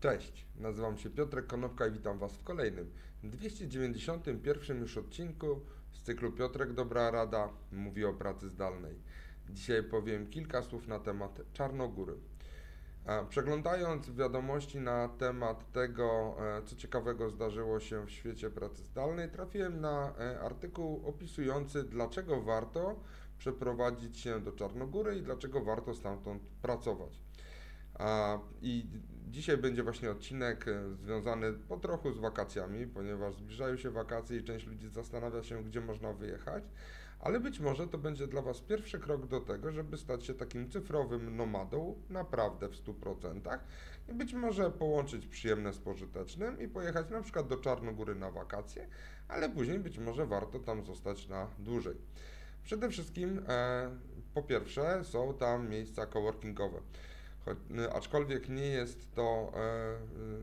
Cześć, nazywam się Piotrek Konopka i witam Was w kolejnym 291 już odcinku z cyklu Piotrek Dobra Rada mówi o pracy zdalnej. Dzisiaj powiem kilka słów na temat Czarnogóry. Przeglądając wiadomości na temat tego, e, co ciekawego zdarzyło się w świecie pracy zdalnej, trafiłem na e, artykuł opisujący, dlaczego warto przeprowadzić się do Czarnogóry i dlaczego warto stamtąd pracować. I dzisiaj będzie właśnie odcinek e, związany po trochu z wakacjami, ponieważ zbliżają się wakacje i część ludzi zastanawia się, gdzie można wyjechać, ale być może to będzie dla Was pierwszy krok do tego, żeby stać się takim cyfrowym nomadą naprawdę w 100% i być może połączyć przyjemne z pożytecznym i pojechać na przykład do Czarnogóry na wakacje, ale później być może warto tam zostać na dłużej. Przede wszystkim, e, po pierwsze, są tam miejsca coworkingowe. Y, aczkolwiek nie jest to e,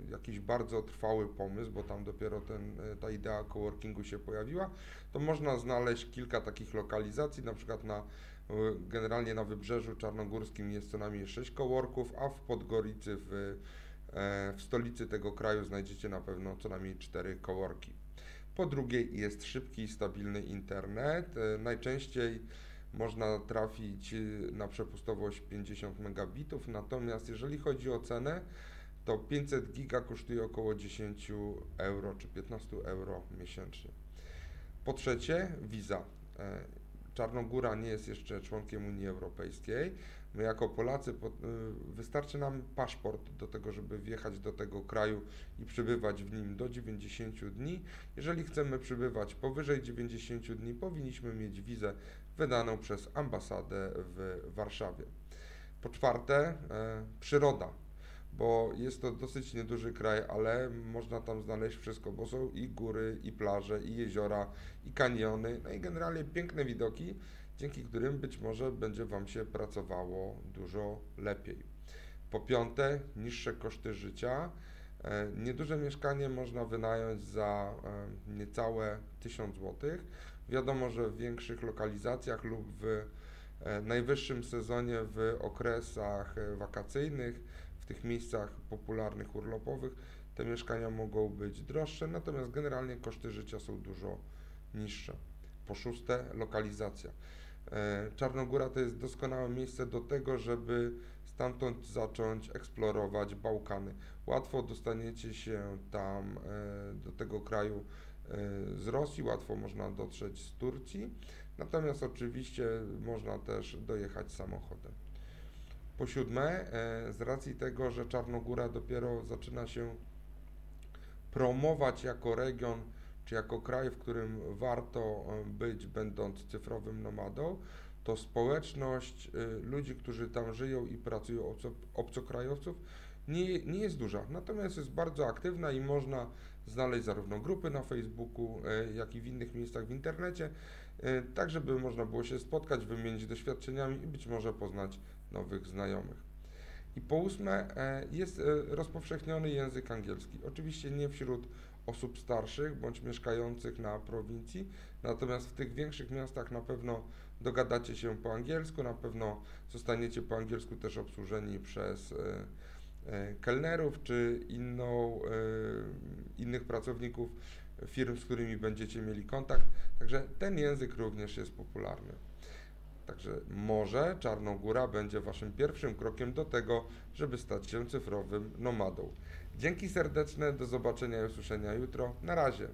y, jakiś bardzo trwały pomysł, bo tam dopiero ten, e, ta idea coworkingu się pojawiła, to można znaleźć kilka takich lokalizacji, na przykład na generalnie na Wybrzeżu Czarnogórskim jest co najmniej 6 coworków, a w Podgoricy w, e, w stolicy tego kraju znajdziecie na pewno co najmniej 4 coworki. Po drugie jest szybki i stabilny internet. Najczęściej można trafić y, na przepustowość 50 megabitów, natomiast jeżeli chodzi o cenę, to 500 giga kosztuje około 10 euro czy 15 euro miesięcznie. Po trzecie, wiza. Czarnogóra nie jest jeszcze członkiem Unii Europejskiej. My jako Polacy y, wystarczy nam paszport do tego, żeby wjechać do tego kraju i przybywać w nim do 90 dni. Jeżeli chcemy przybywać powyżej 90 dni, powinniśmy mieć wizę wydaną przez ambasadę w Warszawie. Po czwarte, e, przyroda bo jest to dosyć nieduży kraj, ale można tam znaleźć wszystko, bo są i góry, i plaże, i jeziora, i kaniony, no i generalnie piękne widoki, dzięki którym być może będzie Wam się pracowało dużo lepiej. Po piąte, niższe koszty życia. E, nieduże mieszkanie można wynająć za e, niecałe 1000 zł. Wiadomo, że w większych lokalizacjach lub w e, najwyższym sezonie w okresach wakacyjnych tych miejscach popularnych, urlopowych te mieszkania mogą być droższe, natomiast generalnie koszty życia są dużo niższe. Po szóste, lokalizacja. E, Czarnogóra to jest doskonałe miejsce do tego, żeby stamtąd zacząć eksplorować Bałkany. Łatwo dostaniecie się tam e, do tego kraju e, z Rosji, łatwo można dotrzeć z Turcji, natomiast oczywiście można też dojechać samochodem. Po siódme, e, z racji tego, że Czarnogóra dopiero zaczyna się promować jako region, czy jako kraj, w którym warto e, być, będąc cyfrowym nomadą, to społeczność e, ludzi, którzy tam żyją i pracują, obcokrajowców, nie, nie jest duża, natomiast jest bardzo aktywna i można znaleźć zarówno grupy na Facebooku, jak i w innych miejscach w internecie, tak żeby można było się spotkać, wymienić doświadczeniami i być może poznać nowych znajomych. I po ósme, e, jest e, rozpowszechniony język angielski. Oczywiście nie wśród osób starszych bądź mieszkających na prowincji, natomiast w tych większych miastach na pewno dogadacie się po angielsku, na pewno zostaniecie po angielsku też obsłużeni przez e, kelnerów czy inną, innych pracowników firm, z którymi będziecie mieli kontakt. Także ten język również jest popularny. Także może Czarnogóra będzie Waszym pierwszym krokiem do tego, żeby stać się cyfrowym nomadą. Dzięki serdeczne, do zobaczenia i usłyszenia jutro. Na razie.